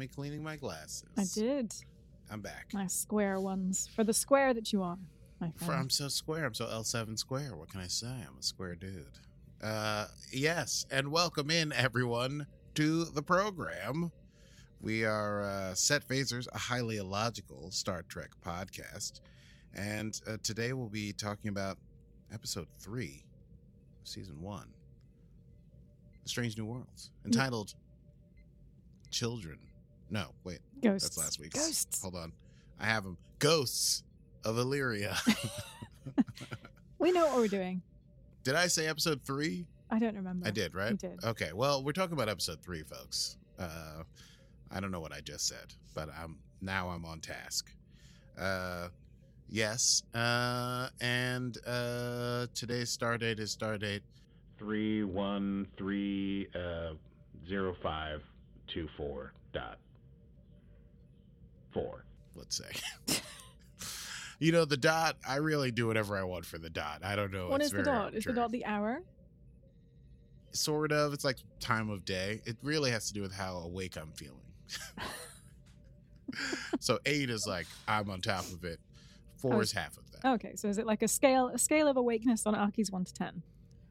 me cleaning my glasses. I did. I'm back. My square ones. For the square that you are, my For. I'm so square. I'm so L7 square. What can I say? I'm a square dude. Uh, yes, and welcome in everyone to the program. We are uh, Set Phasers, a highly illogical Star Trek podcast, and uh, today we'll be talking about episode three, season one, "The Strange New Worlds, entitled "Children." No, wait, Ghosts. that's last week's. Ghosts. Hold on, I have them. Ghosts of Illyria. We know what we're doing. Did I say episode three? I don't remember. I did, right? You did. Okay. Well, we're talking about episode three, folks. Uh, I don't know what I just said, but I'm now I'm on task. Uh, yes. Uh, and uh, today's star date is star date three one three uh zero five two four dot four. let's say. you know the dot. I really do whatever I want for the dot. I don't know. What is the dot? Is the dot the hour? sort of? It's like time of day. It really has to do with how awake I'm feeling. so eight is like I'm on top of it. Four Oh, is half of that. Okay, so is it like a scale a scale of awakeness on Aki's one to ten?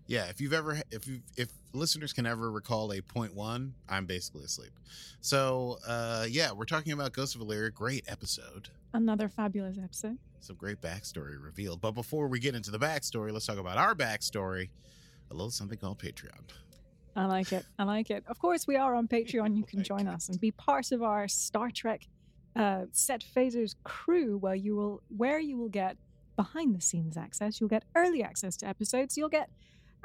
Yeah, if you've ever, if you, if listeners can ever recall a point one, I'm basically asleep. So, uh, yeah, we're talking about Ghost of Illyria. Great episode. Another fabulous episode. Some great backstory revealed. But before we get into the backstory, let's talk about our backstory. A little something called Patreon. I like it. I like it. Of course, we are on Patreon. You can join us and be part of our Star Trek uh, Set Phasers crew, where you will where you will get behind the scenes access. You'll get early access to episodes. You'll get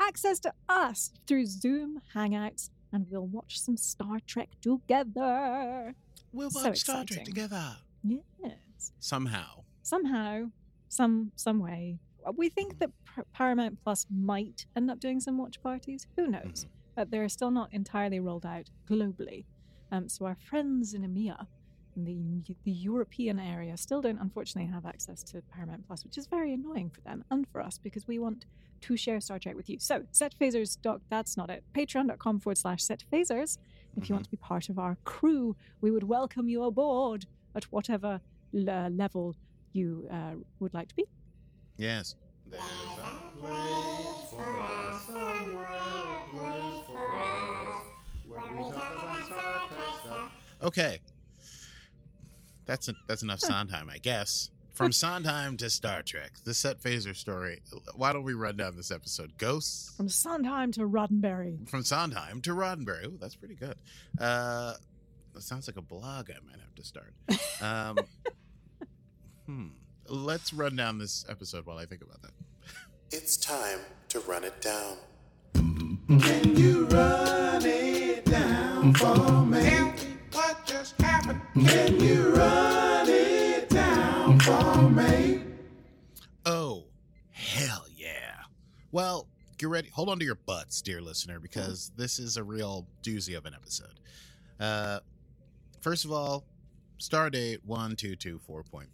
access to us through Zoom Hangouts, and we'll watch some Star Trek together. We'll So watch Star Trek together Yes. somehow. Somehow, some some way. We think that Paramount Plus might end up doing some watch parties. Who knows? Mhm. but they're still not entirely rolled out globally. Um, so our friends in EMEA, in the the European area, still don't unfortunately have access to Paramount Plus, which is very annoying for them and for us because we want to share Star Trek with you. So setphasers. Doc, that's not it. Patreon.com forward slash setphasers. If you want to be part of our crew, we would welcome you aboard at whatever le- level you uh, would like to be. Yes. There's a place for us somewhere, a place for us, we talk about Star Trek stuff. Okay. That's a, that's enough Sondheim, I guess. From Sondheim to Star Trek, the set phaser story. Why don't we run down this episode? Ghosts From Sondheim to Roddenberry. from Sondheim to Roddenberry. Ooh, that's pretty good. Uh, that sounds like a blog I might have to start. Um, hmm. Let's run down this episode while I think about that. It's time to run it down. Can you run it down for me? What just happened? Can you run it down me? Oh, hell yeah. Well, get ready. Hold on to your butts, dear listener, because this is a real doozy of an episode. Uh, first of all, Stardate 1224.3.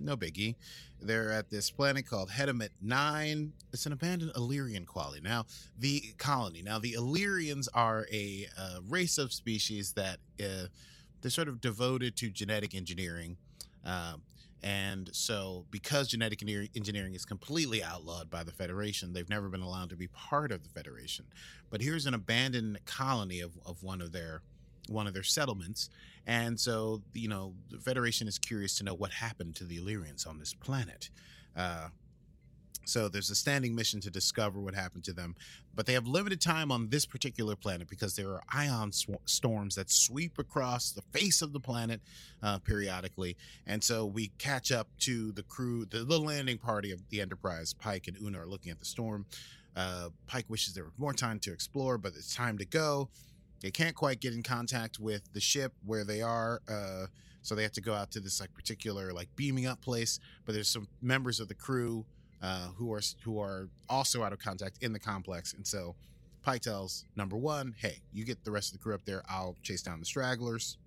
No biggie. They're at this planet called Hedimit 9. It's an abandoned Illyrian colony. Now, the colony. Now, the Illyrians are a uh, race of species that uh, they're sort of devoted to genetic engineering. Um, and so, because genetic engineering is completely outlawed by the Federation, they've never been allowed to be part of the Federation. But here's an abandoned colony of, of one of their one of their settlements. And so, you know, the Federation is curious to know what happened to the Illyrians on this planet. Uh, So there's a standing mission to discover what happened to them, but they have limited time on this particular planet because there are ion sw- storms that sweep across the face of the planet uh, periodically, and so we catch up to the crew, the, the landing party of the Enterprise. Pike and Una are looking at the storm. Uh, Pike wishes there was more time to explore, but it's time to go. They can't quite get in contact with the ship where they are. Uh, so they have to go out to this like particular like beaming up place but there's some members of the crew uh, who are who are also out of contact in the complex. And so pike tells number one hey you get the rest of the crew up there. I'll chase down the stragglers.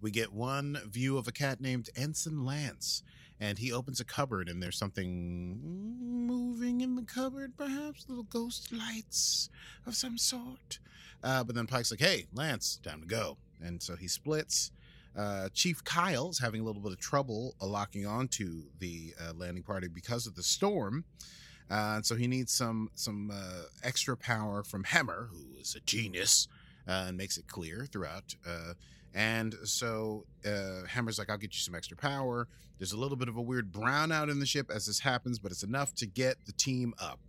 We get one view of a cat named ensign lance and he opens a cupboard and there's something moving in the cupboard perhaps? Little ghost lights of some sort? Uh, but then pike's like hey lance time to go. And so he splits uh, Chief Kyle's having a little bit of trouble locking onto the uh, landing party because of the storm. Uh, so he needs some some uh, extra power from Hemmer, who is a genius uh, and makes it clear throughout. and so Hemmer's like, "I'll get you some extra power." There's a little bit of a weird brownout in the ship as this happens, but it's enough to get the team up.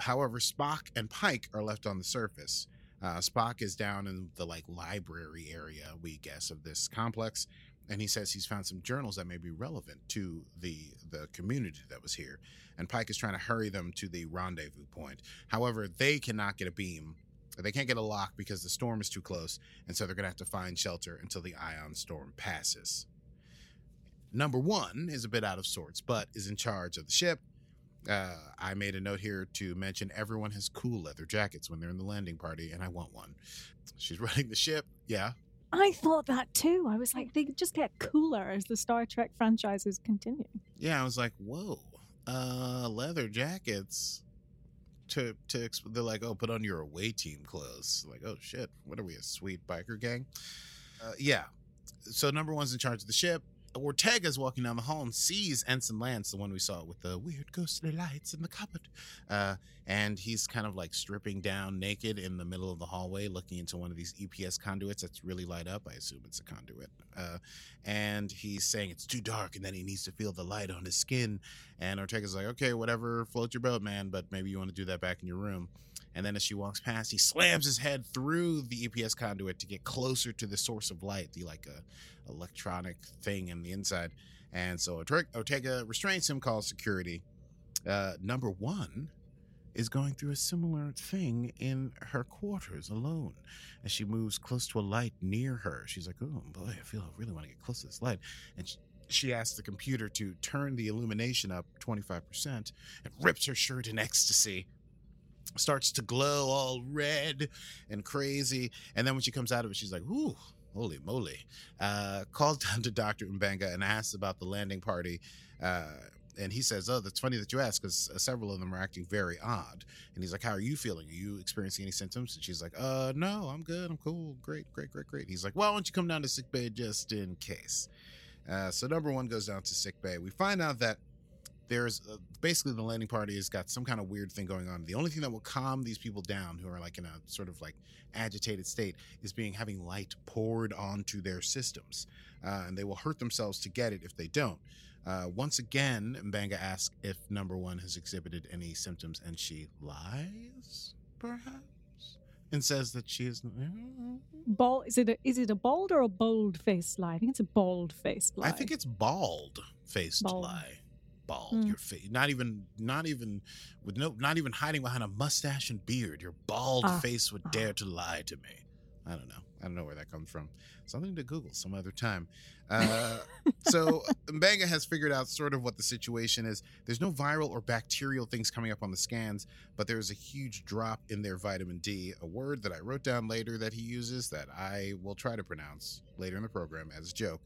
However, Spock and Pike are left on the surface. Uh, Spock is down in the like library area, we guess, of this complex, and he says he's found some journals that may be relevant to the the community that was here. And Pike is trying to hurry them to the rendezvous point. However, they cannot get a beam. They can't get a lock because the storm is too close, and so they're going to have to find shelter until the ion storm passes. Number one is a bit out of sorts, but is in charge of the ship uh, I made a note here to mention everyone has cool leather jackets when they're in the landing party, and I want one. She's running the ship. Yeah. I thought that too. I was like, they just get cooler as the Star Trek franchises continue. Yeah, I was like, whoa, uh, leather jackets. To to they're like, oh, put on your away team clothes. Like, oh shit, what are we, a sweet biker gang? Uh, yeah. So number one's in charge of the ship. Ortega's walking down the hall and sees Ensign Lance, the one we saw with the weird ghostly lights in the cupboard. Uh, and he's kind of like stripping down naked in the middle of the hallway, looking into one of these EPS conduits that's really light up. I assume it's a conduit. Uh, and he's saying it's too dark and then he needs to feel the light on his skin. And Ortega's like, okay, whatever, float your boat, man, but maybe you want to do that back in your room. And then as she walks past, he slams his head through the EPS conduit to get closer to the source of light, the like a electronic thing in the inside. And so Ortega restrains him, calls security. Uh, number one is going through a similar thing in her quarters alone. As she moves close to a light near her, she's like, "Oh boy, I feel I really want to get close to this light." And she, she asks the computer to turn the illumination up 25% and rips her shirt in ecstasy starts to glow all red and crazy. And then when she comes out of it, she's like, ooh, holy moly. Uh, calls down to Dr. M'Benga and asks about the landing party. Uh, and he says, Oh, that's funny that you ask because uh, several of them are acting very odd. And he's like, How are you feeling? Are you experiencing any symptoms? And she's like, Uh, no, I'm good. I'm cool. Great, great, great, great. He's like, Well, why don't you come down to sick bay just in case? Uh, so number one goes down to sick bay. We find out that there's uh, basically the landing party has got some kind of weird thing going on. The only thing that will calm these people down who are like in a sort of like agitated state is being having light poured onto their systems, uh, and they will hurt themselves to get it if they don't. Uh, once again, M'Benga asks if number one has exhibited any symptoms, and she lies, perhaps, and says that she is. Bald? Is it a, is it a bald or a bold faced lie? I think it's a bald faced lie. I think it's bald faced lie bald. Mm. Your face, not even, not even with no, not even hiding behind a mustache and beard. Your bald uh, face would uh. dare to lie to me. I don't know. I don't know where that comes from. Something to Google some other time. Uh, so M'Benga has figured out sort of what the situation is. There's no viral or bacterial things coming up on the scans, but there's a huge drop in their vitamin D, a word that I wrote down later that he uses that I will try to pronounce later in the program as a joke.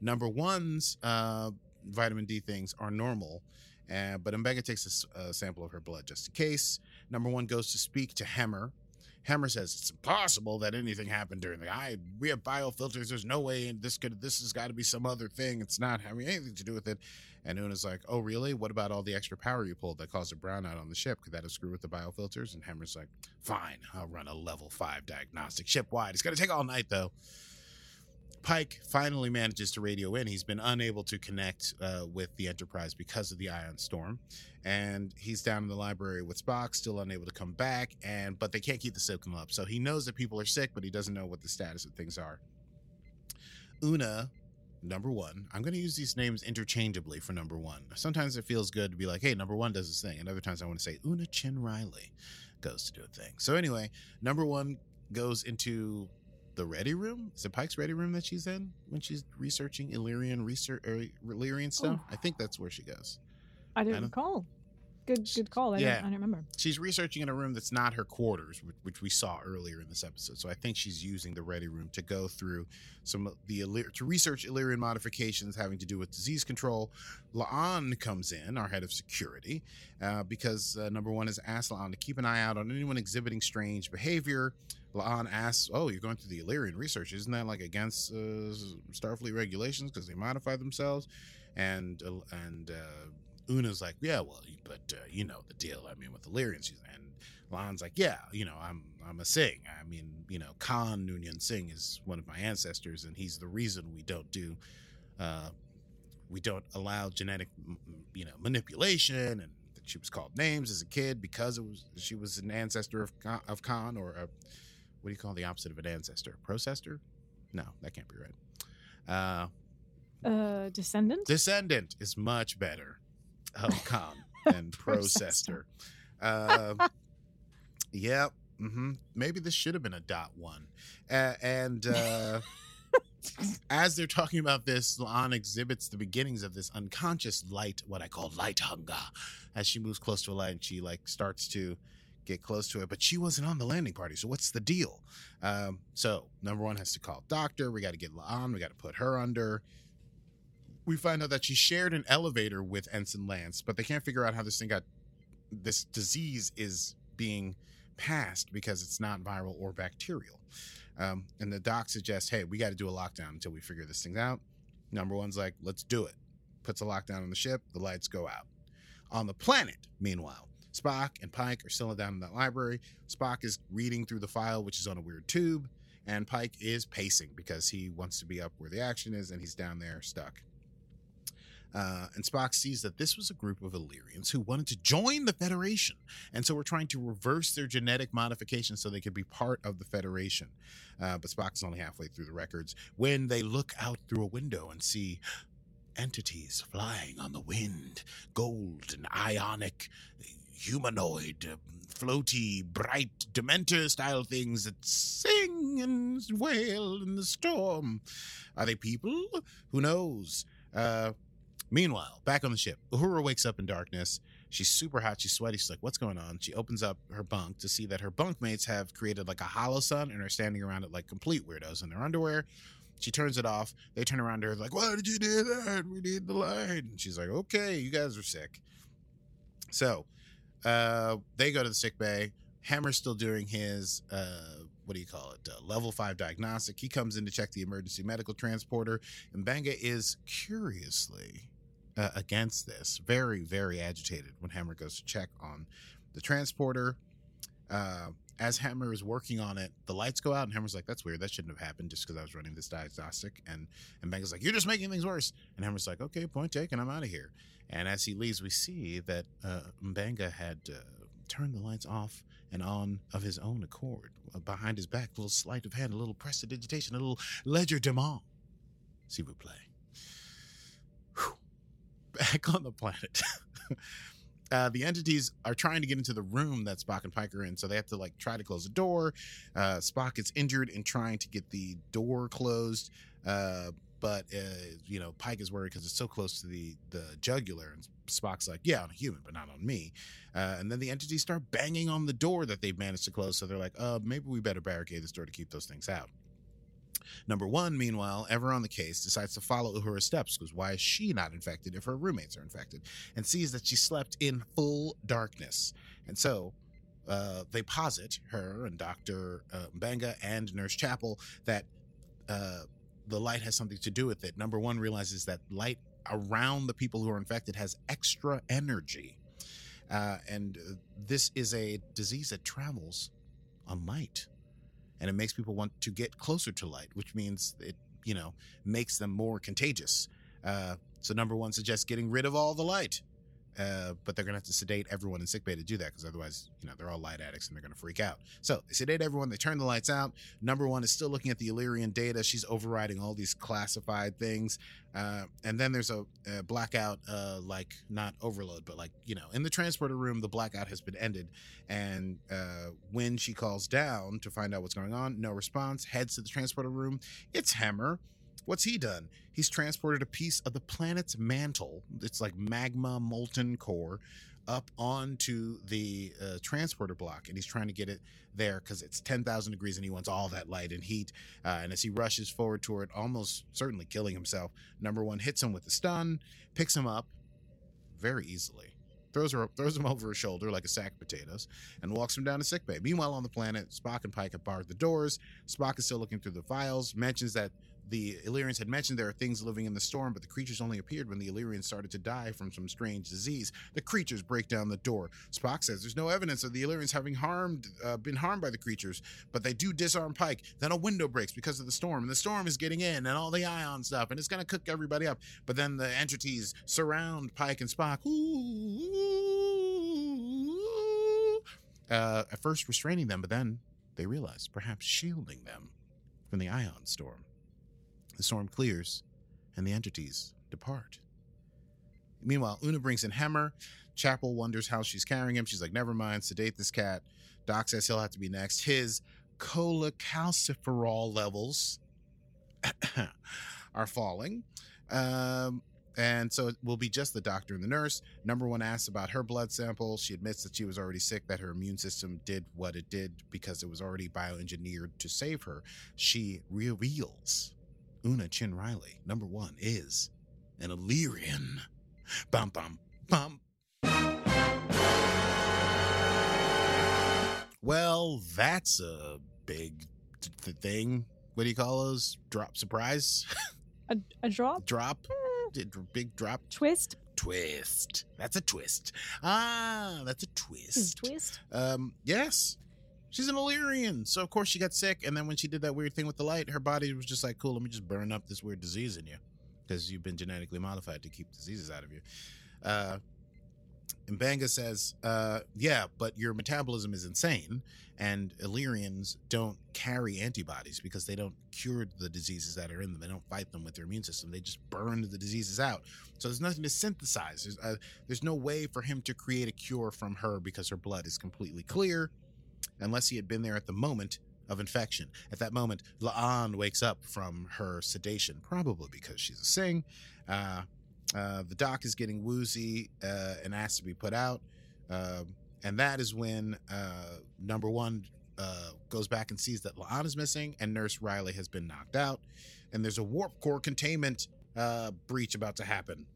Number one's uh, vitamin D things are normal. Uh, but M'Benga takes a, a, sample of her blood just in case. Number one goes to speak to Hemmer. Hemmer says it's impossible that anything happened during the. I we have biofilters. There's no way this could. This has got to be some other thing. It's not having anything to do with it. And Una's like, oh really? What about all the extra power you pulled that caused a brownout on the ship? Could that have screwed with the biofilters? And Hemmer's like, fine, I'll run a level five diagnostic ship wide. It's gonna take all night though. Pike finally manages to radio in. He's been unable to connect uh, with the Enterprise because of the ion storm, and he's down in the library with Spock, still unable to come back. And but they can't keep the signal up, so he knows that people are sick, but he doesn't know what the status of things are. Una, number one. I'm going to use these names interchangeably for number one. Sometimes it feels good to be like, "Hey, number one does this thing," and other times I want to say Una Chin Riley goes to do a thing. So anyway, number one goes into the ready room. Is it Pike's ready room that she's in when she's researching Illyrian research or er, Illyrian oh. stuff? Oh. I think that's where she goes. I don't don't- recall. Good, good call. I, Yeah. don't, I don't remember. She's researching in a room that's not her quarters, which, which we saw earlier in this episode. So I think she's using the ready room to go through some of the to research Illyrian modifications having to do with disease control. La'an comes in, our head of security, uh, because uh, number one has asked La'an to keep an eye out on anyone exhibiting strange behavior. La'an asks, "Oh, you're going through the Illyrian research? Isn't that like against uh, Starfleet regulations because they modify themselves?" And uh, and uh, Una's like, yeah, well, but uh, you know the deal. I mean, with the Illyrians, and La'an's like, yeah, you know, I'm I'm a Singh. I mean, you know, Khan Noonien Singh is one of my ancestors, and he's the reason we don't do, uh, we don't allow genetic, you know, manipulation, and that she was called names as a kid because it was she was an ancestor of Khan, of Khan or a, what do you call the opposite of an ancestor? Processor? No, that can't be right. Uh, Uh, descendant. Descendant is much better of com and Processor. Uh, yep. hmm Maybe this should have been a dot one. Uh, and uh, as they're talking about this, La'an exhibits the beginnings of this unconscious light, what I call light hunger. As she moves close to a light, and she like starts to get close to it, but she wasn't on the landing party. So what's the deal? Um, so number one has to call doctor. We got to get La'an. We got to put her under we find out that she shared an elevator with Ensign Lance, but they can't figure out how this thing got this disease is being passed because it's not viral or bacterial. Um, and the doc suggests, hey, we got to do a lockdown until we figure this thing out. Number one's like, let's do it. Puts a lockdown on the ship, the lights go out. On the planet, meanwhile, Spock and Pike are still down in that library. Spock is reading through the file, which is on a weird tube, and Pike is pacing because he wants to be up where the action is and he's down there stuck. Uh, and Spock sees that this was a group of Illyrians who wanted to join the Federation. And so we're trying to reverse their genetic modification so they could be part of the Federation. Uh, but Spock's only halfway through the records when they look out through a window and see entities flying on the wind, gold and ionic, humanoid, uh, floaty, bright, Dementor style things that sing and wail in the storm. Are they people? Who knows? Uh, Meanwhile, back on the ship, Uhura wakes up in darkness. She's super hot. She's sweaty. She's like, "What's going on?" She opens up her bunk to see that her bunkmates have created like a hollow sun and are standing around it like complete weirdos in their underwear. She turns it off. They turn around to her like, "Why did you do that? We need the light." And she's like, "Okay, you guys are sick." So, uh, they go to the sick bay. Hemmer's still doing his uh, what do you call it? Uh, level five diagnostic. He comes in to check the emergency medical transporter, and Banga is curiously uh, against this, very, very agitated when Hemmer goes to check on the transporter. Uh, as Hemmer is working on it, the lights go out, and Hemmer's like, "That's weird. That shouldn't have happened just because I was running this diagnostic." And and Banga's like, "You're just making things worse." And Hemmer's like, "Okay, point taken. I'm out of here." And as he leaves, we see that uh, M'Benga had uh, turned the lights off and on of his own accord. Uh, Behind his back, a little sleight of hand, a little prestidigitation, a little legerdemain. S'il vous plaît. Back on the planet. Uh, the entities are trying to get into the room that Spock and Pike are in, so they have to like try to close the door. Uh, Spock gets injured in trying to get the door closed, uh, but uh, you know Pike is worried because it's so close to the the jugular, and Spock's like, "Yeah, on a human, but not on me." Uh, and then the entities start banging on the door that they've managed to close, so they're like, "Uh, maybe we better barricade this door to keep those things out." Number one, meanwhile, ever on the case, decides to follow Uhura's steps because why is she not infected if her roommates are infected? And sees that she slept in full darkness. And so uh, they posit, her and Dr. Uh, M'Benga and Nurse Chapel, that uh, the light has something to do with it. Number one realizes that light around the people who are infected has extra energy. Uh, and uh, this is a disease that travels on light and it makes people want to get closer to light, which means it you know, makes them more contagious. Uh, so number one suggests getting rid of all the light. Uh, but they're gonna have to sedate everyone in sickbay to do that because otherwise, you know, they're all light addicts and they're gonna freak out. So they sedate everyone. They turn the lights out. Number one is still looking at the Illyrian data. She's overriding all these classified things. Uh, and then there's a, a blackout, uh, like not overload, but like you know, in the transporter room, the blackout has been ended. And uh, when she calls down to find out what's going on, no response. Heads to the transporter room. It's Hemmer. What's he done? He's transported a piece of the planet's mantle. It's like magma molten core up onto the uh, transporter block, and he's trying to get it there because it's 10,000 degrees and he wants all that light and heat. Uh, and as he rushes forward toward it, almost certainly killing himself, number one hits him with a stun, picks him up very easily. Throws, her, throws him over his shoulder like a sack of potatoes and walks him down to sickbay. Meanwhile, on the planet, Spock and Pike have barred the doors. Spock is still looking through the files, mentions that the Illyrians had mentioned there are things living in the storm, but the creatures only appeared when the Illyrians started to die from some strange disease. The creatures break down the door. Spock says there's no evidence of the Illyrians having harmed, uh, been harmed by the creatures, but they do disarm Pike. Then a window breaks because of the storm, and the storm is getting in, and all the ion stuff, and it's going to cook everybody up. But then the entities surround Pike and Spock. Uh, at first restraining them, but then they realize perhaps shielding them from the ion storm. The storm clears, and the entities depart. Meanwhile, Una brings in Hemmer. Chapel wonders how she's carrying him. She's like, never mind, sedate this cat. Doc says he'll have to be next. His cholecalciferol levels are falling. Um, and so it will be just the doctor and the nurse. Number one asks about her blood sample. She admits that she was already sick, that her immune system did what it did because it was already bioengineered to save her. She reveals Una Chin Riley, number one, is an Illyrian. Bum, bum, bum. Well, that's a big t- thing. What do you call those? Drop surprise? A, a drop? drop? Did big drop? twist? Twist. That's a twist. Ah, that's a twist. Twist? Um, yes. She's an Illyrian. So of course she got sick, and then when she did that weird thing with the light, her body was just like, cool, let me just burn up this weird disease in you. Because you've been genetically modified to keep diseases out of you. Uh and Banga says, uh, yeah, but your metabolism is insane, and Illyrians don't carry antibodies because they don't cure the diseases that are in them. They don't fight them with their immune system. They just burn the diseases out. So there's nothing to synthesize. There's, uh, there's no way for him to create a cure from her because her blood is completely clear, unless he had been there at the moment of infection. At that moment, La'an wakes up from her sedation, probably because she's a Singh. Uh, uh, the doc is getting woozy uh, and asks to be put out. Um and that is when uh, number one uh, goes back and sees that La'an is missing and Nurse Riley has been knocked out. And there's a warp core containment uh, breach about to happen.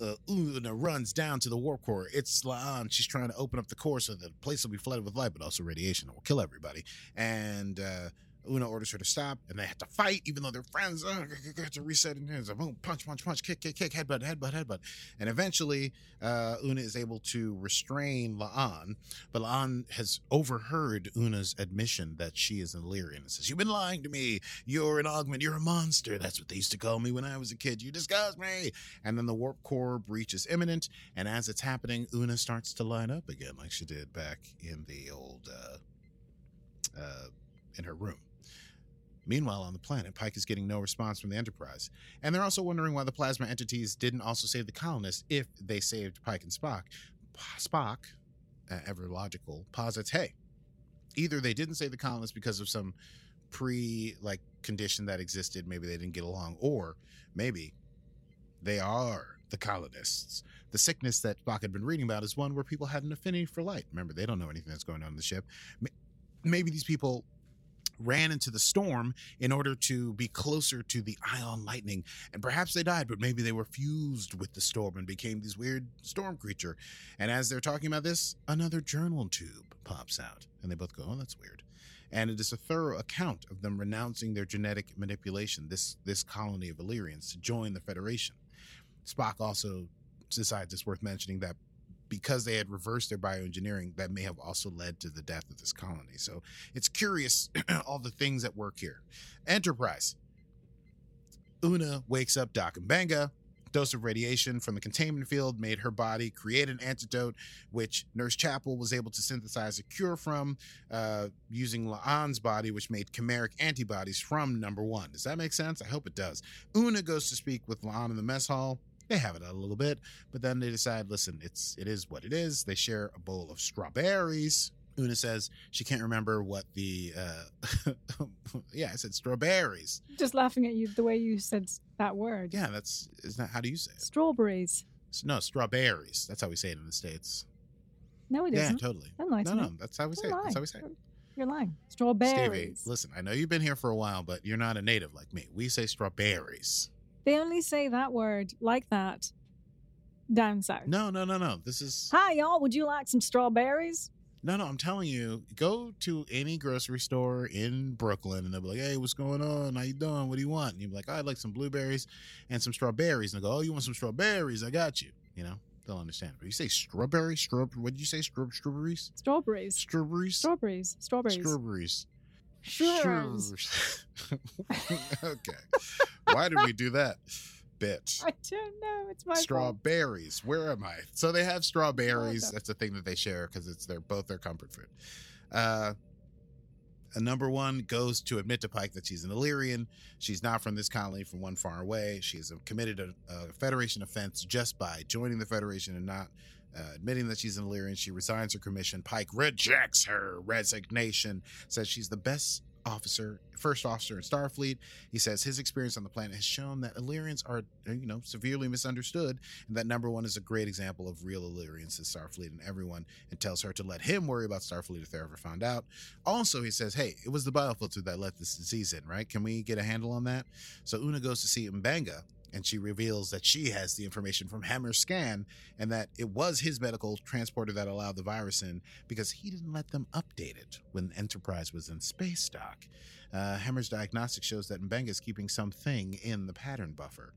Uh, Una runs down to the warp core. It's La'an. She's trying to open up the core so the place will be flooded with light, but also radiation that will kill everybody. And uh, Una orders her to stop, and they have to fight, even though they're friends. Have to reset in hands. Boom, punch, punch, punch, kick, kick, kick, headbutt, headbutt, headbutt. And eventually, uh, Una is able to restrain La'an, but La'an has overheard Una's admission that she is an Illyrian and says, You've been lying to me. You're an augment. You're a monster. That's what they used to call me when I was a kid. You disgust me. And then the warp core breach is imminent, and as it's happening, Una starts to line up again like she did back in the old, uh, uh, in her room. Meanwhile, on the planet, Pike is getting no response from the Enterprise. And they're also wondering why the plasma entities didn't also save the colonists if they saved Pike and Spock. Spock, uh, ever logical, posits, hey, either they didn't save the colonists because of some pre like condition that existed, maybe they didn't get along, or maybe they are the colonists. The sickness that Spock had been reading about is one where people had an affinity for light. Remember, they don't know anything that's going on in the ship. Maybe these people ran into the storm in order to be closer to the ion lightning. And perhaps they died, but maybe they were fused with the storm and became this weird storm creature. And as they're talking about this, another journal tube pops out. And they both go, Oh, that's weird. And it is a thorough account of them renouncing their genetic manipulation, this this colony of Illyrians, to join the Federation. Spock also decides it's worth mentioning that because they had reversed their bioengineering, that may have also led to the death of this colony. So it's curious all the things at work here. Enterprise. Una wakes up Doc and Benga. Dose of radiation from the containment field made her body create an antidote, which Nurse Chapel was able to synthesize a cure from uh, using La'an's body, which made chimeric antibodies from number one. Does that make sense? I hope it does. Una goes to speak with La'an in the mess hall. They have it a little bit, but then they decide, listen, it's it is what it is. They share a bowl of strawberries. Una says she can't remember what the uh yeah, I said strawberries. Just laughing at you the way you said that word. Yeah, that's is that how do you say it? Strawberries. No, strawberries. That's how we say it in the States. No, it yeah, not totally. Don't lie No, no, me. that's how we say it. That's how we say it. You're lying. Stevie, Strawberries. listen, I know you've been here for a while, but you're not a native like me. We say strawberries. They only say that word like that down south. No, no, no, no. This is Hi, y'all. Would you like some strawberries? No, no, I'm telling you, go to any grocery store in Brooklyn and they'll be like, hey, what's going on? How you doing? What do you want? And you'll be like, oh, I'd like some blueberries and some strawberries. And they go, oh, you want some strawberries? I got you. You know, they'll understand. But you say strawberry, straw, what did you say? Straw, strawberries? Strawberries. Strawberries? Strawberries. Strawberries. Strawberries. Shrubs. okay. Why did we do that? Bitch. I don't know. It's my fault. strawberries. Where am I? So they have strawberries. That's the thing that they share because it's their both their comfort food. Uh, a number one goes to admit to Pike that she's an Illyrian. She's not from this colony, from one far away. She's committed a, a Federation offense just by joining the Federation and not uh, admitting that she's an Illyrian. She resigns her commission. Pike rejects her resignation, says she's the best officer, first officer in Starfleet. He says his experience on the planet has shown that Illyrians are, you know, severely misunderstood, and that number one is a great example of real Illyrians to Starfleet and everyone, and tells her to let him worry about Starfleet if they're ever found out. Also, he says, hey, it was the biofilter that let this disease in, right? Can we get a handle on that? So Una goes to see M'Benga, and she reveals that she has the information from Hemmer's scan and that it was his medical transporter that allowed the virus in because he didn't let them update it when Enterprise was in space dock. Uh, Hemmer's diagnostic shows that M'Benga is keeping something in the pattern buffer.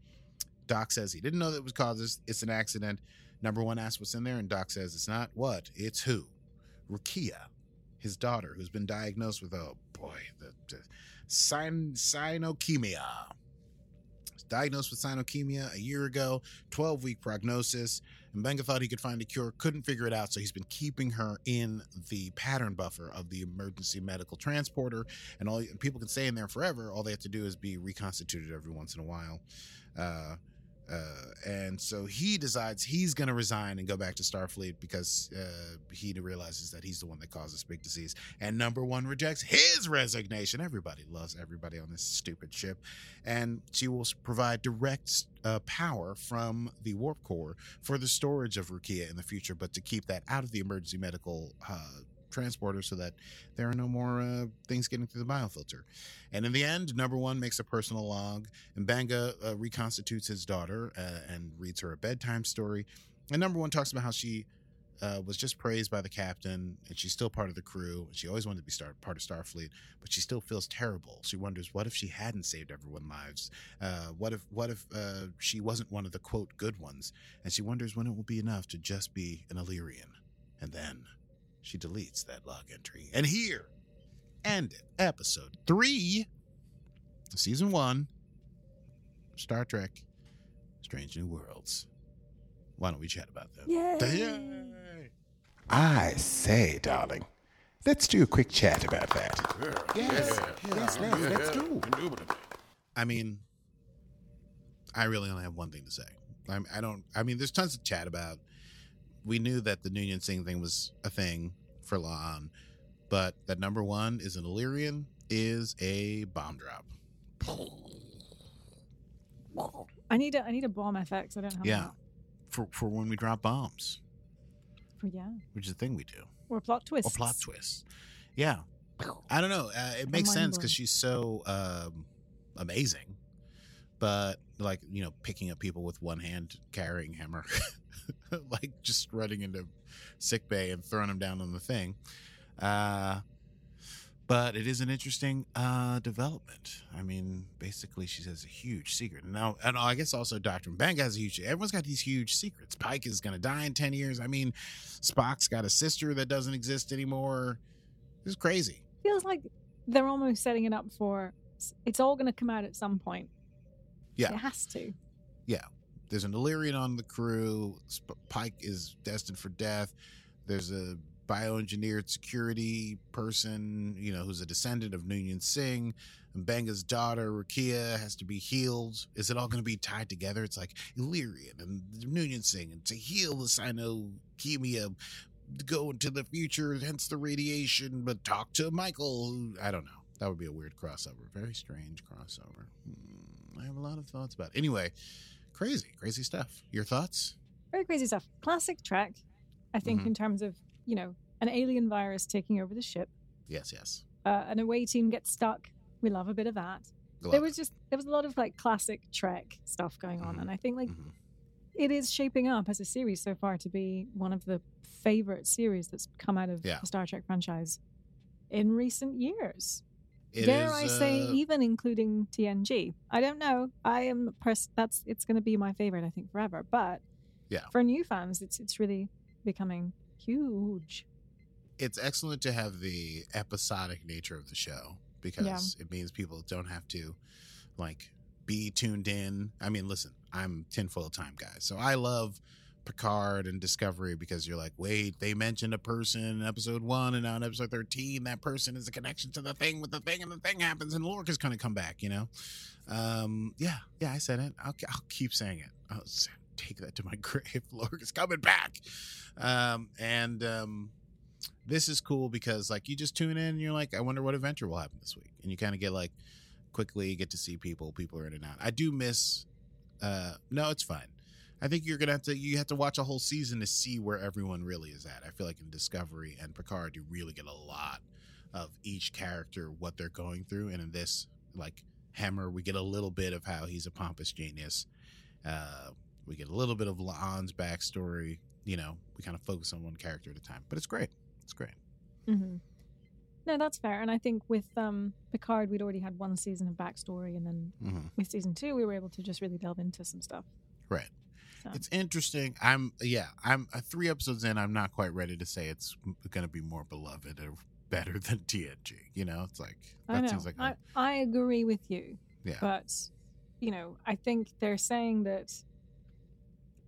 Doc says he didn't know that it was causes. It's an accident. Number one asks what's in there, and Doc says it's not what, it's who. Rukiya, his daughter, who's been diagnosed with, oh boy, the, the syn- cynochemia. Diagnosed with cynochemia a year ago, 12 week prognosis. And Benga thought he could find a cure, couldn't figure it out, so he's been keeping her in the pattern buffer of the emergency medical transporter. And all people can stay in there forever. All they have to do is be reconstituted every once in a while. Uh, uh, and so he decides he's going to resign and go back to Starfleet because uh, he realizes that he's the one that caused this big disease. And number one rejects his resignation. Everybody loves everybody on this stupid ship. And she will provide direct uh, power from the warp core for the storage of Rukiya in the future, but to keep that out of the emergency medical uh, transporter so that there are no more uh, things getting through the biofilter. And in the end, number one makes a personal log, and Banga uh, reconstitutes his daughter uh, and reads her a bedtime story. And number one talks about how she uh, was just praised by the captain, and she's still part of the crew. She always wanted to be star- part of Starfleet, but she still feels terrible. She wonders, what if she hadn't saved everyone's lives? Uh, what if, what if uh, she wasn't one of the quote good ones? And she wonders when it will be enough to just be an Illyrian. And then she deletes that log entry. And here ended episode three, season one, Star Trek, Strange New Worlds. Why don't we chat about that? Yay. I say, darling, let's do a quick chat about that. Yes, yes, let's, let's do. I mean, I really only have one thing to say. I, I don't. I mean, there's tons to chat about. We knew that the Noonien Singh thing was a thing for La'an, but that number one is an Illyrian is a bomb drop. I need a I need a bomb FX. I don't have Yeah. that. For for when we drop bombs, For yeah. which is the thing we do, Or plot twist. or plot twists. Yeah, I don't know. Uh, it makes sense because she's so um, amazing, but like you know, picking up people with one hand, carrying Hemmer, like just running into sick bay and throwing them down on the thing. Uh, but it is an interesting uh, development. I mean, basically, she has a huge secret. Now, and I guess also Doctor Bang has a huge. Everyone's got these huge secrets. Pike is going to die in ten years. I mean, Spock's got a sister that doesn't exist anymore. Is crazy. Feels like they're almost setting it up for it's all going to come out at some point. Yeah. It has to. Yeah. There's an Illyrian on the crew. Pike is destined for death. There's a bioengineered security person, you know, who's a descendant of Noonien Singh. And Banga's daughter, Rukiya, has to be healed. Is it all going to be tied together? It's like Illyrian and Noonien Singh. And to heal the Sino-Chemia, go into the future, hence the radiation, but talk to Michael. I don't know. That would be a weird crossover. Very strange crossover. Hmm, I have a lot of thoughts about it. Anyway, crazy, crazy stuff. Your thoughts? Very crazy stuff. Classic Trek, I think, Mhm. in terms of, you know, an alien virus taking over the ship. Yes, yes. Uh, an away team gets stuck. We love a bit of that. Love there was just there was a lot of like classic Trek stuff going on, Mhm. and I think like Mhm. it is shaping up as a series so far to be one of the favorite series that's come out of Yeah. the Star Trek franchise in recent years. It Dare is, I say, uh, even including TNG? I don't know. I am pressed. That's it's going to be my favorite, I think, forever. But Yeah. for new fans, it's it's really becoming huge. it's excellent to have the episodic nature of the show because it means people don't have to like be tuned in. I mean, listen, I'm tinfoil time guy, so I love Picard and Discovery because you're like, wait, they mentioned a person in episode one, and now in episode thirteen, that person is a connection to the thing with the thing, and the thing happens, and Lorca's going to come back. You know, um, yeah, yeah, I said it. I'll, I'll keep saying it. I'll take that to my grave. Lorca's coming back, um, and um, this is cool because like you just tune in and you're like, I wonder what adventure will happen this week, and you kind of get like quickly get to see people. People are in and out. I do miss. Uh, no, it's fine. I think you're gonna have to you have to watch a whole season to see where everyone really is at. I feel like in Discovery and Picard, you really get a lot of each character what they're going through, and in this, like Hemmer, we get a little bit of how he's a pompous genius. Uh, we get a little bit of La'an's backstory. You know, we kind of focus on one character at a time, but it's great. It's great. hmm No, that's fair. And I think with um, Picard, we'd already had one season of backstory, and then hmm with season two, we were able to just really delve into some stuff. Right. It's interesting. I'm yeah. I'm uh, three episodes in. I'm not quite ready to say it's going to be more beloved or better than TNG. You know, it's like I that know. seems like I, a- I agree with you, yeah. but you know, I think they're saying that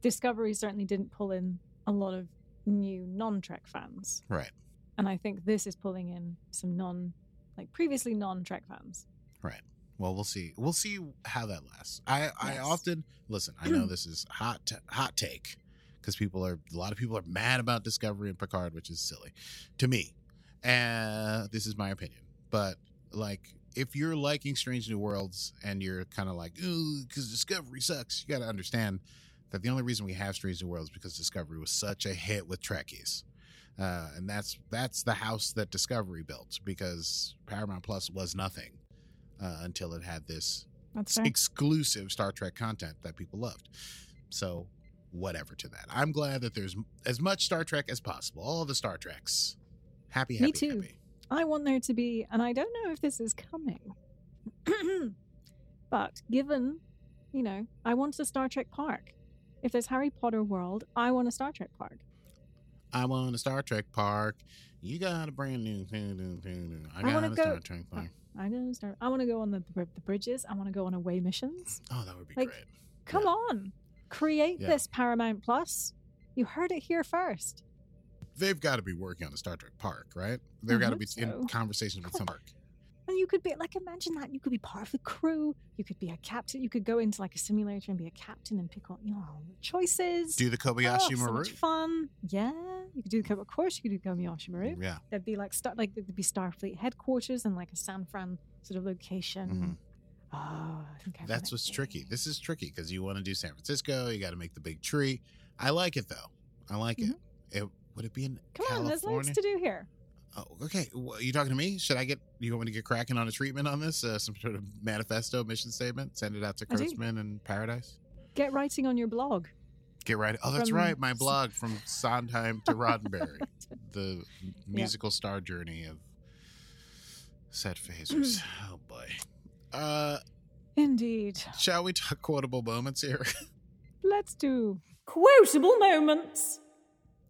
Discovery certainly didn't pull in a lot of new non-Trek fans, right. and I think this is pulling in some non, like previously non-Trek fans. Right. Well, we'll see. We'll see how that lasts. I I often listen. I know this is hot t- hot take because people are a lot of people are mad about Discovery and Picard, which is silly to me. And this is my opinion, but like if you're liking Strange New Worlds and you're kind of like, ooh, because Discovery sucks, you got to understand that the only reason we have Strange New Worlds is because Discovery was such a hit with Trekkies. Uh, and that's that's the house that Discovery built because Paramount Plus was nothing uh, until it had this That's exclusive Star Trek content that people loved. So, whatever to that. I'm glad that there's as much Star Trek as possible. All the Star Treks. Happy, happy, Me too. happy. I want there to be, and I don't know if this is coming, but given, you know, I want a Star Trek park. If there's Harry Potter world, I want a Star Trek park. I want a Star Trek park. You got a brand new. I I got a go- Star Trek park. I don't start. I want to go on the, the the bridges. I want to go on away missions. Oh, that would be Like, great. Come Yeah. on, create Yeah. this Paramount Plus. You heard it here first. They've got to be working on a Star Trek park, right? They've got to be so. in conversations with some park. You could be like, imagine that. You could be part of the crew. You could be a captain. You could go into like a simulator and be a captain and pick on, you know, choices. Do the Kobayashi oh, so Maru. much fun. Yeah, you could do the. Of course, you could do Kobayashi Maru. Yeah. There'd be like star, like there'd be Starfleet headquarters and like a San Fran sort of location. Mhm. Oh, I I That's what's tricky. This is tricky because you want to do San Francisco. You got to make the big tree. I like it though. I like it. It would it be in Mm-hmm. Come on, there's lots to do here. Oh, okay. Wh- you talking to me? Should I get you want me to get cracking on a treatment on this? Uh, some sort of manifesto, mission statement, send it out to I. Kurtzman and Paradise. Get writing on your blog. Get right. Oh, that's From- right. My blog from Sondheim to Roddenberry, the musical star journey of set phasers. oh boy. Uh, Indeed. shall we talk quotable moments here? Let's do quotable moments.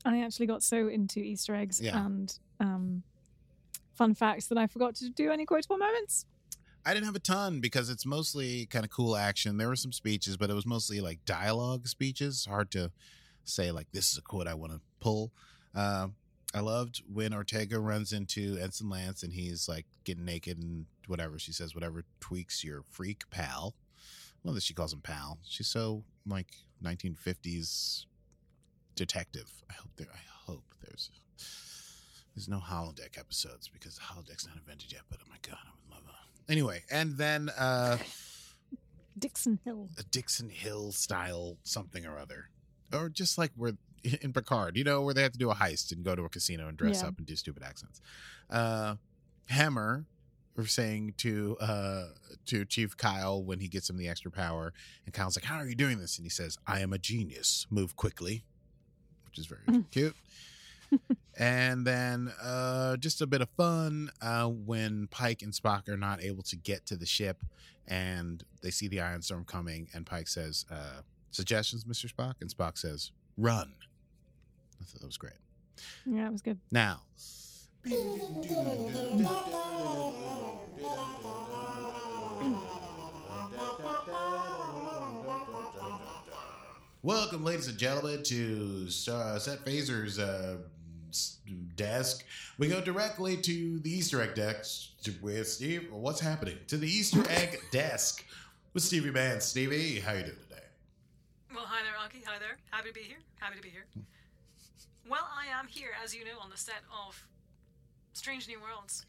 I actually got so into Easter eggs Yeah. and um, fun facts that I forgot to do any quotable moments. I didn't have a ton because it's mostly kind of cool action. There were some speeches, but it was mostly like dialogue speeches. Hard to say like this is a quote I want to pull. Um, I loved when Ortega runs into Ensign Lance and he's like getting naked and whatever. She says whatever tweaks your freak pal. Well, that she calls him pal. She's so like 1950s detective. I hope there. I hope there's there's no holodeck episodes because the holodeck's not invented yet. But oh my god, I would love that. Anyway, and then uh Dixon Hill. a Dixon Hill style something or other, or just like where in Picard, you know, where they have to do a heist and go to a casino and dress Yeah. up and do stupid accents. Uh, Hemmer were saying to uh to Chief Kyle when he gets him the extra power, and Kyle's like, "How are you doing this?" And he says, "I am a genius. Move quickly," which is very cute. And then uh, just a bit of fun uh, when Pike and Spock are not able to get to the ship, and they see the Ion Storm coming, and Pike says, uh, "Suggestions, Mister Spock," and Spock says, "Run." I thought that was great. Yeah, it was good. Now. Welcome, ladies and gentlemen, to uh, Set Phaser's uh, desk. We go directly to the Easter egg desk with Steve. What's happening? To the Easter egg desk with Stevie Man? Stevie, how you doing today? Well, hi there, Aki. Hi there. Happy to be here. Happy to be here. Well, I am here, as you know, on the set of Strange New Worlds.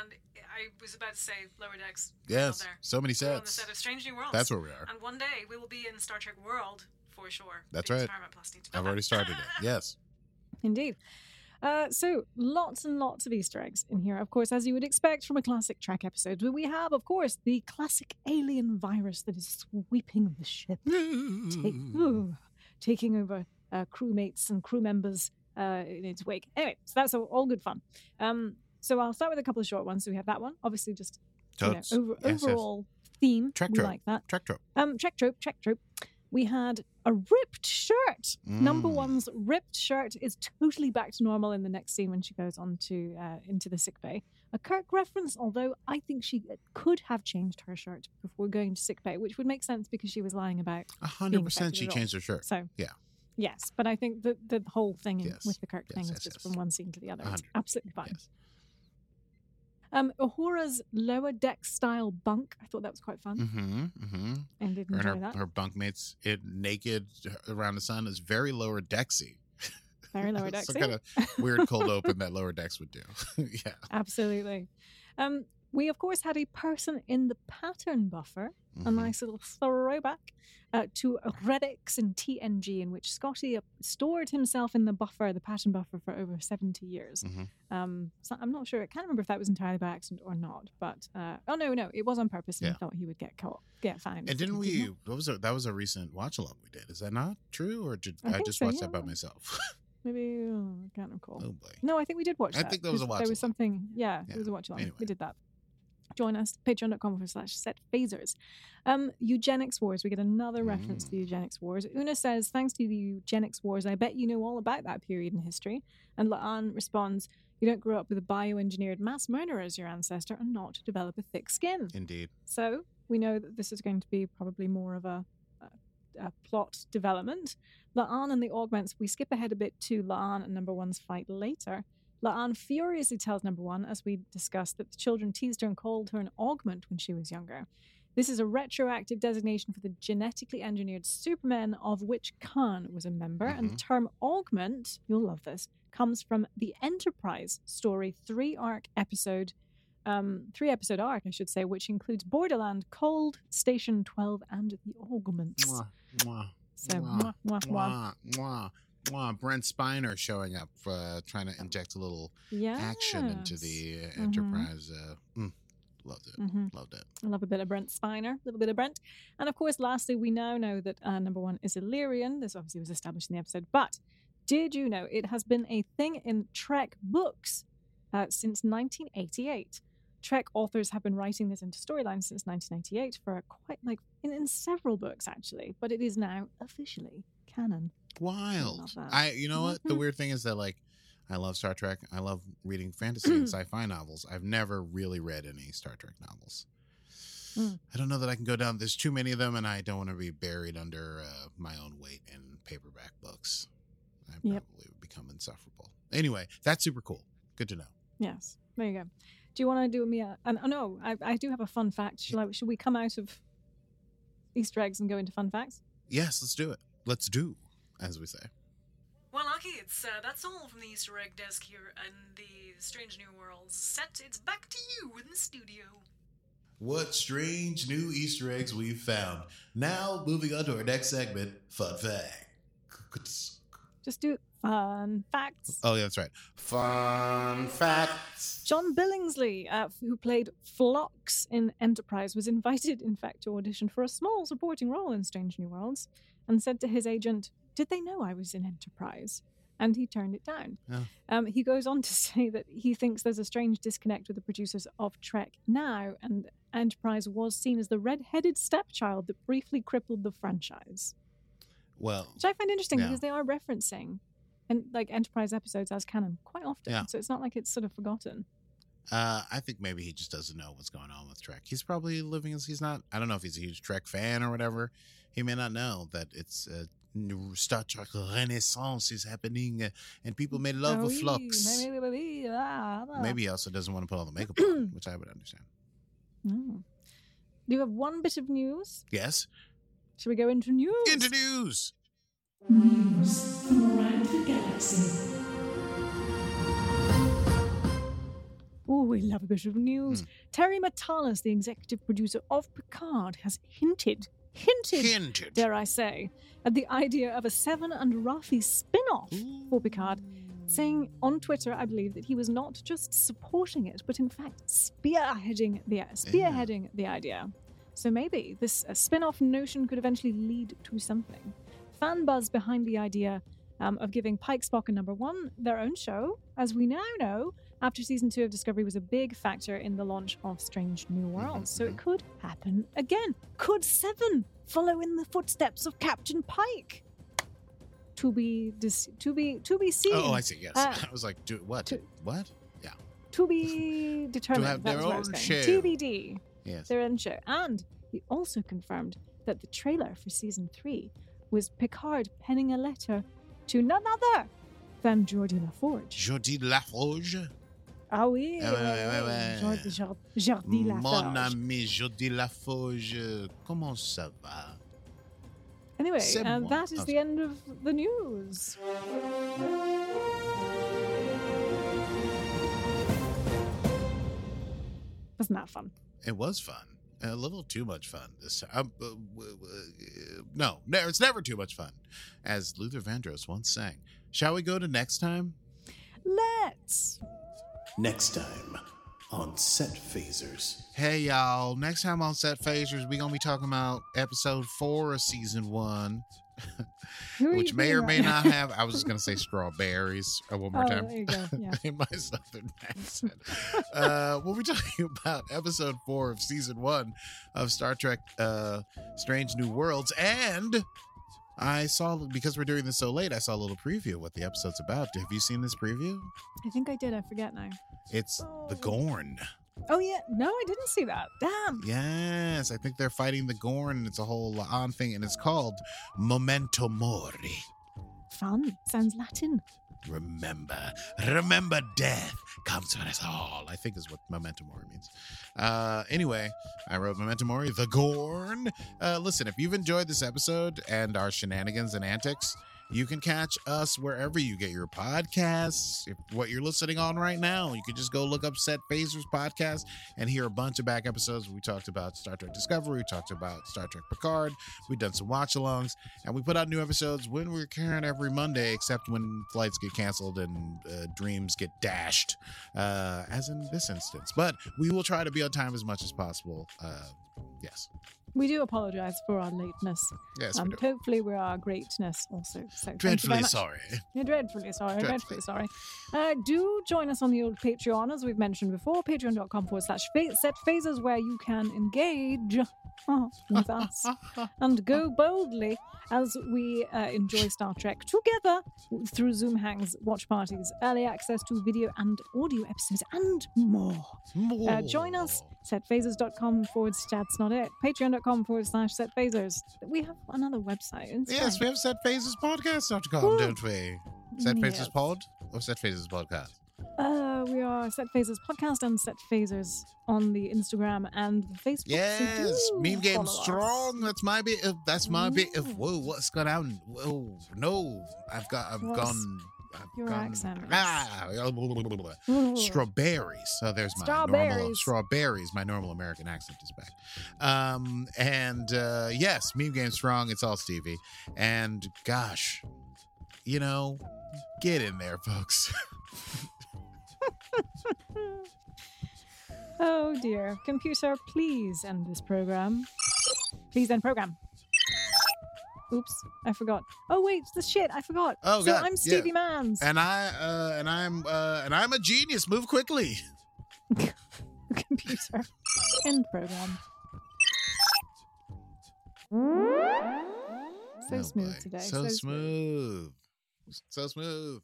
And I was about to say Lower Decks. Yes, there. so many We're on the sets. set of Strange New Worlds. That's where we are. And one day we will be in Star Trek World for sure. That's right. Paramount Plus need to I've that. already started it. Yes. Indeed. Uh, so lots and lots of Easter eggs in here, of course, as you would expect from a classic Trek episode. But we have, of course, the classic alien virus that is sweeping the ship, take, ooh, taking over uh, crewmates and crew members uh, in its wake. Anyway, so that's all, all good fun. Um, so I'll start with a couple of short ones. So we have that one, obviously, just you know, over, Yes, yes. overall theme. Trek we trope. like that. Trek trope. Um, Trek trope, Trek trope. We had a ripped shirt. Number Mm. one's ripped shirt is totally back to normal in the next scene when she goes on to uh, into the sick bay. A Kirk reference, although I think she could have changed her shirt before going to sick bay, which would make sense because she was lying about. A hundred percent, she changed her shirt. So Yeah. yes, but I think the the whole thing Yes. with the Kirk Yes, thing is yes, just yes. from one scene to the other. It's absolutely fine. Um, Uhura's lower deck style bunk. I thought that was quite fun. Mm-hmm. Mm-hmm. and did enjoy her, that. her bunkmates it naked around the sun is very lower decksy. Very lower deck. Some kind of weird cold open that lower decks would do. yeah. Absolutely. Um, we, of course, had a person in the pattern buffer, a Mhm. nice little throwback uh, to Relics and TNG, in which Scotty uh, stored himself in the buffer, the pattern buffer, for over 70 years. Mhm. Um, so I'm not sure. I can't remember if that was entirely by accident or not. But, uh, oh, no, no, it was on purpose. And Yeah. he thought he would get caught, get found. And didn't we? What was it? That was a recent watch along we did. Is that not true, or did I I, just so, watch that by myself? Maybe, oh, I can't recall. oh boy. No, I think we did watch that. I that. think that was a watch There was something, yeah, Yeah, it was a watch along. anyway. We did that. Join us, patreon.com forward slash set phasers. Um, eugenics wars. We get another reference to the Mm. eugenics wars. Una says, thanks to the eugenics wars, I bet you know all about that period in history. And La'an responds, you don't grow up with a bioengineered mass murderer as your ancestor and not develop a thick skin. Indeed. So we know that this is going to be probably more of a, a, a plot development. La'an and the augments, we skip ahead a bit to La'an and number one's fight later. La'an furiously tells number one, as we discussed, that the children teased her and called her an augment when she was younger. This is a retroactive designation for the genetically engineered supermen, of which Khan was a member. And the term augment, you'll love this, comes from the Enterprise story three arc episode um, three episode arc, I should say, which includes Borderland, Cold, Station 12, and the Augments. Mwah, mwah, So, mwah, mwah, mwah, mwah. mwah, mwah. Brent Spiner showing up, uh, trying to inject a little action into the uh, Mhm. Enterprise. Uh, mm, loved it. hmm Loved it. I love a bit of Brent Spiner, a little bit of Brent. And of course, lastly, we now know that uh, number one is Illyrian. This obviously was established in the episode. But did you know it has been a thing in Trek books uh, since 1988? Trek authors have been writing this into storylines since 1988 for quite like in, in several books actually, but it is now officially canon. Wild. I, you know what? The Mhm. weird thing is that like, I love Star Trek. I love reading fantasy and sci-fi novels. I've never really read any Star Trek novels. Mm. I don't know that I can go down. There's too many of them, and I don't want to be buried under uh, my own weight in paperback books. I Yep. probably would become insufferable. Anyway, that's super cool. Good to know. Yes. There you go. Do you want to do me a? And oh no, I, I do have a fun fact. Shall I? Should we come out of Easter eggs and go into fun facts? Yes, let's do it. Let's do, as we say. Well, Lucky, it's uh, that's all from the Easter egg desk here and the Strange New Worlds set. It's back to you in the studio. What strange new Easter eggs we've found. Now, moving on to our next segment, Fun fact. Just do fun facts. Oh, yeah, that's right. Fun Facts. John Billingsley, uh, who played Phlox in Enterprise, was invited, in fact, to audition for a small supporting role in Strange New Worlds and said to his agent, Did they know I was in Enterprise? And he turned it down. Oh. Um, he goes on to say that he thinks there's a strange disconnect with the producers of Trek now, and Enterprise was seen as the red headed stepchild that briefly crippled the franchise. Well, Which I find interesting Yeah. because they are referencing and like Enterprise episodes as canon quite often. Yeah. So it's not like it's sort of forgotten. Uh, I think maybe he just doesn't know what's going on with Trek. He's probably living as he's not. I don't know if he's a huge Trek fan or whatever. He may not know that it's a new Star Trek Renaissance is happening, uh, and people may love Oh, a Phlox. maybe- maybe- ah, ah. Maybe he also doesn't want to put all the makeup on, which I would understand. Mm. Do you have one bit of news? Yes. Should we go into news? Into news. News from around the galaxy. Oh, we love a bit of news. Hmm. Terry Matalas, the executive producer of Picard, has hinted, hinted, Hinted. dare I say, at the idea of a Seven and Raffi spin off for Picard, saying on Twitter, I believe, that he was not just supporting it, but in fact spearheading the spearheading the idea. So maybe this uh, spin-off notion could eventually lead to something. Fan buzz behind the idea um, of giving Pike, Spock, and Number One their own show, as we now know, after season two of Discovery was a big factor in the launch of Strange New Worlds. So it could happen again. Could Seven follow in the footsteps of Captain Pike? To be dis- to be to be seen. Oh, I see. Yes. Uh, I was like, do what? to- what? Yeah. to be determined. have their what I was own show. TBD. Yes. Their own show. And he also confirmed that the trailer for season three was Picard penning a letter to none other than Geordi LaForge. Geordi Laforge. Ah oui, Ah ouais, ouais, ouais, ouais. Geordi, Geordi, Geordi Mon La Forge. ami Geordi Laforge. Comment ça va? Anyway, that is the end of the news. Wasn't that fun? It was fun. A little too much fun this. Um, uh, w- w- no, no, it's never too much fun, as Luther Vandross once sang. Shall we go to next time? Let's. Next time on Set Phasers. Hey y'all! Next time on Set Phasers, we're gonna be talking about episode four of season one, Who are which may or may not have. I was just gonna say strawberries. Uh, one more Oh, time. there you go. Yeah. in my southern accent. uh, we'll be talking about episode four of season one of Star Trek uh, Strange New Worlds. And I saw, because we're doing this so late, I saw a little preview of what the episode's about. Have you seen this preview? I think I did. I forget now. It's the Gorn. Oh yeah, no, I didn't see that. Damn. Yes, I think they're fighting the Gorn, and it's a whole on thing, and it's called Memento Mori. Fun. Sounds Latin. remember remember death comes for us all i think is what memento mori means uh anyway i wrote memento mori the gorn uh listen if you've enjoyed this episode and our shenanigans and antics you can catch us wherever you get your podcasts. If what you're listening on right now, you can just go look up Set Phasers podcast and hear a bunch of back episodes. We talked about Star Trek Discovery, we talked about Star Trek Picard, we've done some watch alongs, and we put out new episodes when we're can every Monday, except when flights get canceled and uh, dreams get dashed, uh, as in this instance. But we will try to be on time as much as possible. Uh, yes. We do apologize for our lateness. Yes, um, we do. hopefully, we're our greatness also. So thank you very Dreadfully sorry. Yeah, dreadfully sorry. Dreadfully. Dreadfully sorry. Uh, do join us on the old Patreon, as we've mentioned before. Patreon.com forward slash set phasers, where you can engage with us and go boldly as we uh, enjoy Star Trek together through Zoom hangs, watch parties, early access to video and audio episodes, and more. Uh, join us, setphasers.com forward slash that's not it, patreon.com forward slash setphasers. We have another website. It's Yes, we have set setphaserspodcast.com, Woo. don't we? Set Phases Yes. Pod or Set Phases Podcast? Uh, we are Set Phasers Podcast and Set Phasers on the Instagram and the Facebook. Yes, meme game follow us. strong. That's my bit of that's my bit of whoa, what's gone on? Whoa, no. I've got I've What's gone your accent? Ah, strawberries. So there's my normal Strawberries. strawberries. My normal American accent is back. Um, and uh, yes, meme game strong. It's all Stevie. And gosh, you know, get in there, folks. Oh dear. Computer, please end this program. Please end program. Oops, I forgot. Oh wait, the shit, I forgot. Oh, so God, I'm yeah. Stevie Mans. and I uh, and I'm uh, and I'm a genius. Move quickly. Computer. End program. So Oh, smooth boy. today. So, So smooth. So smooth.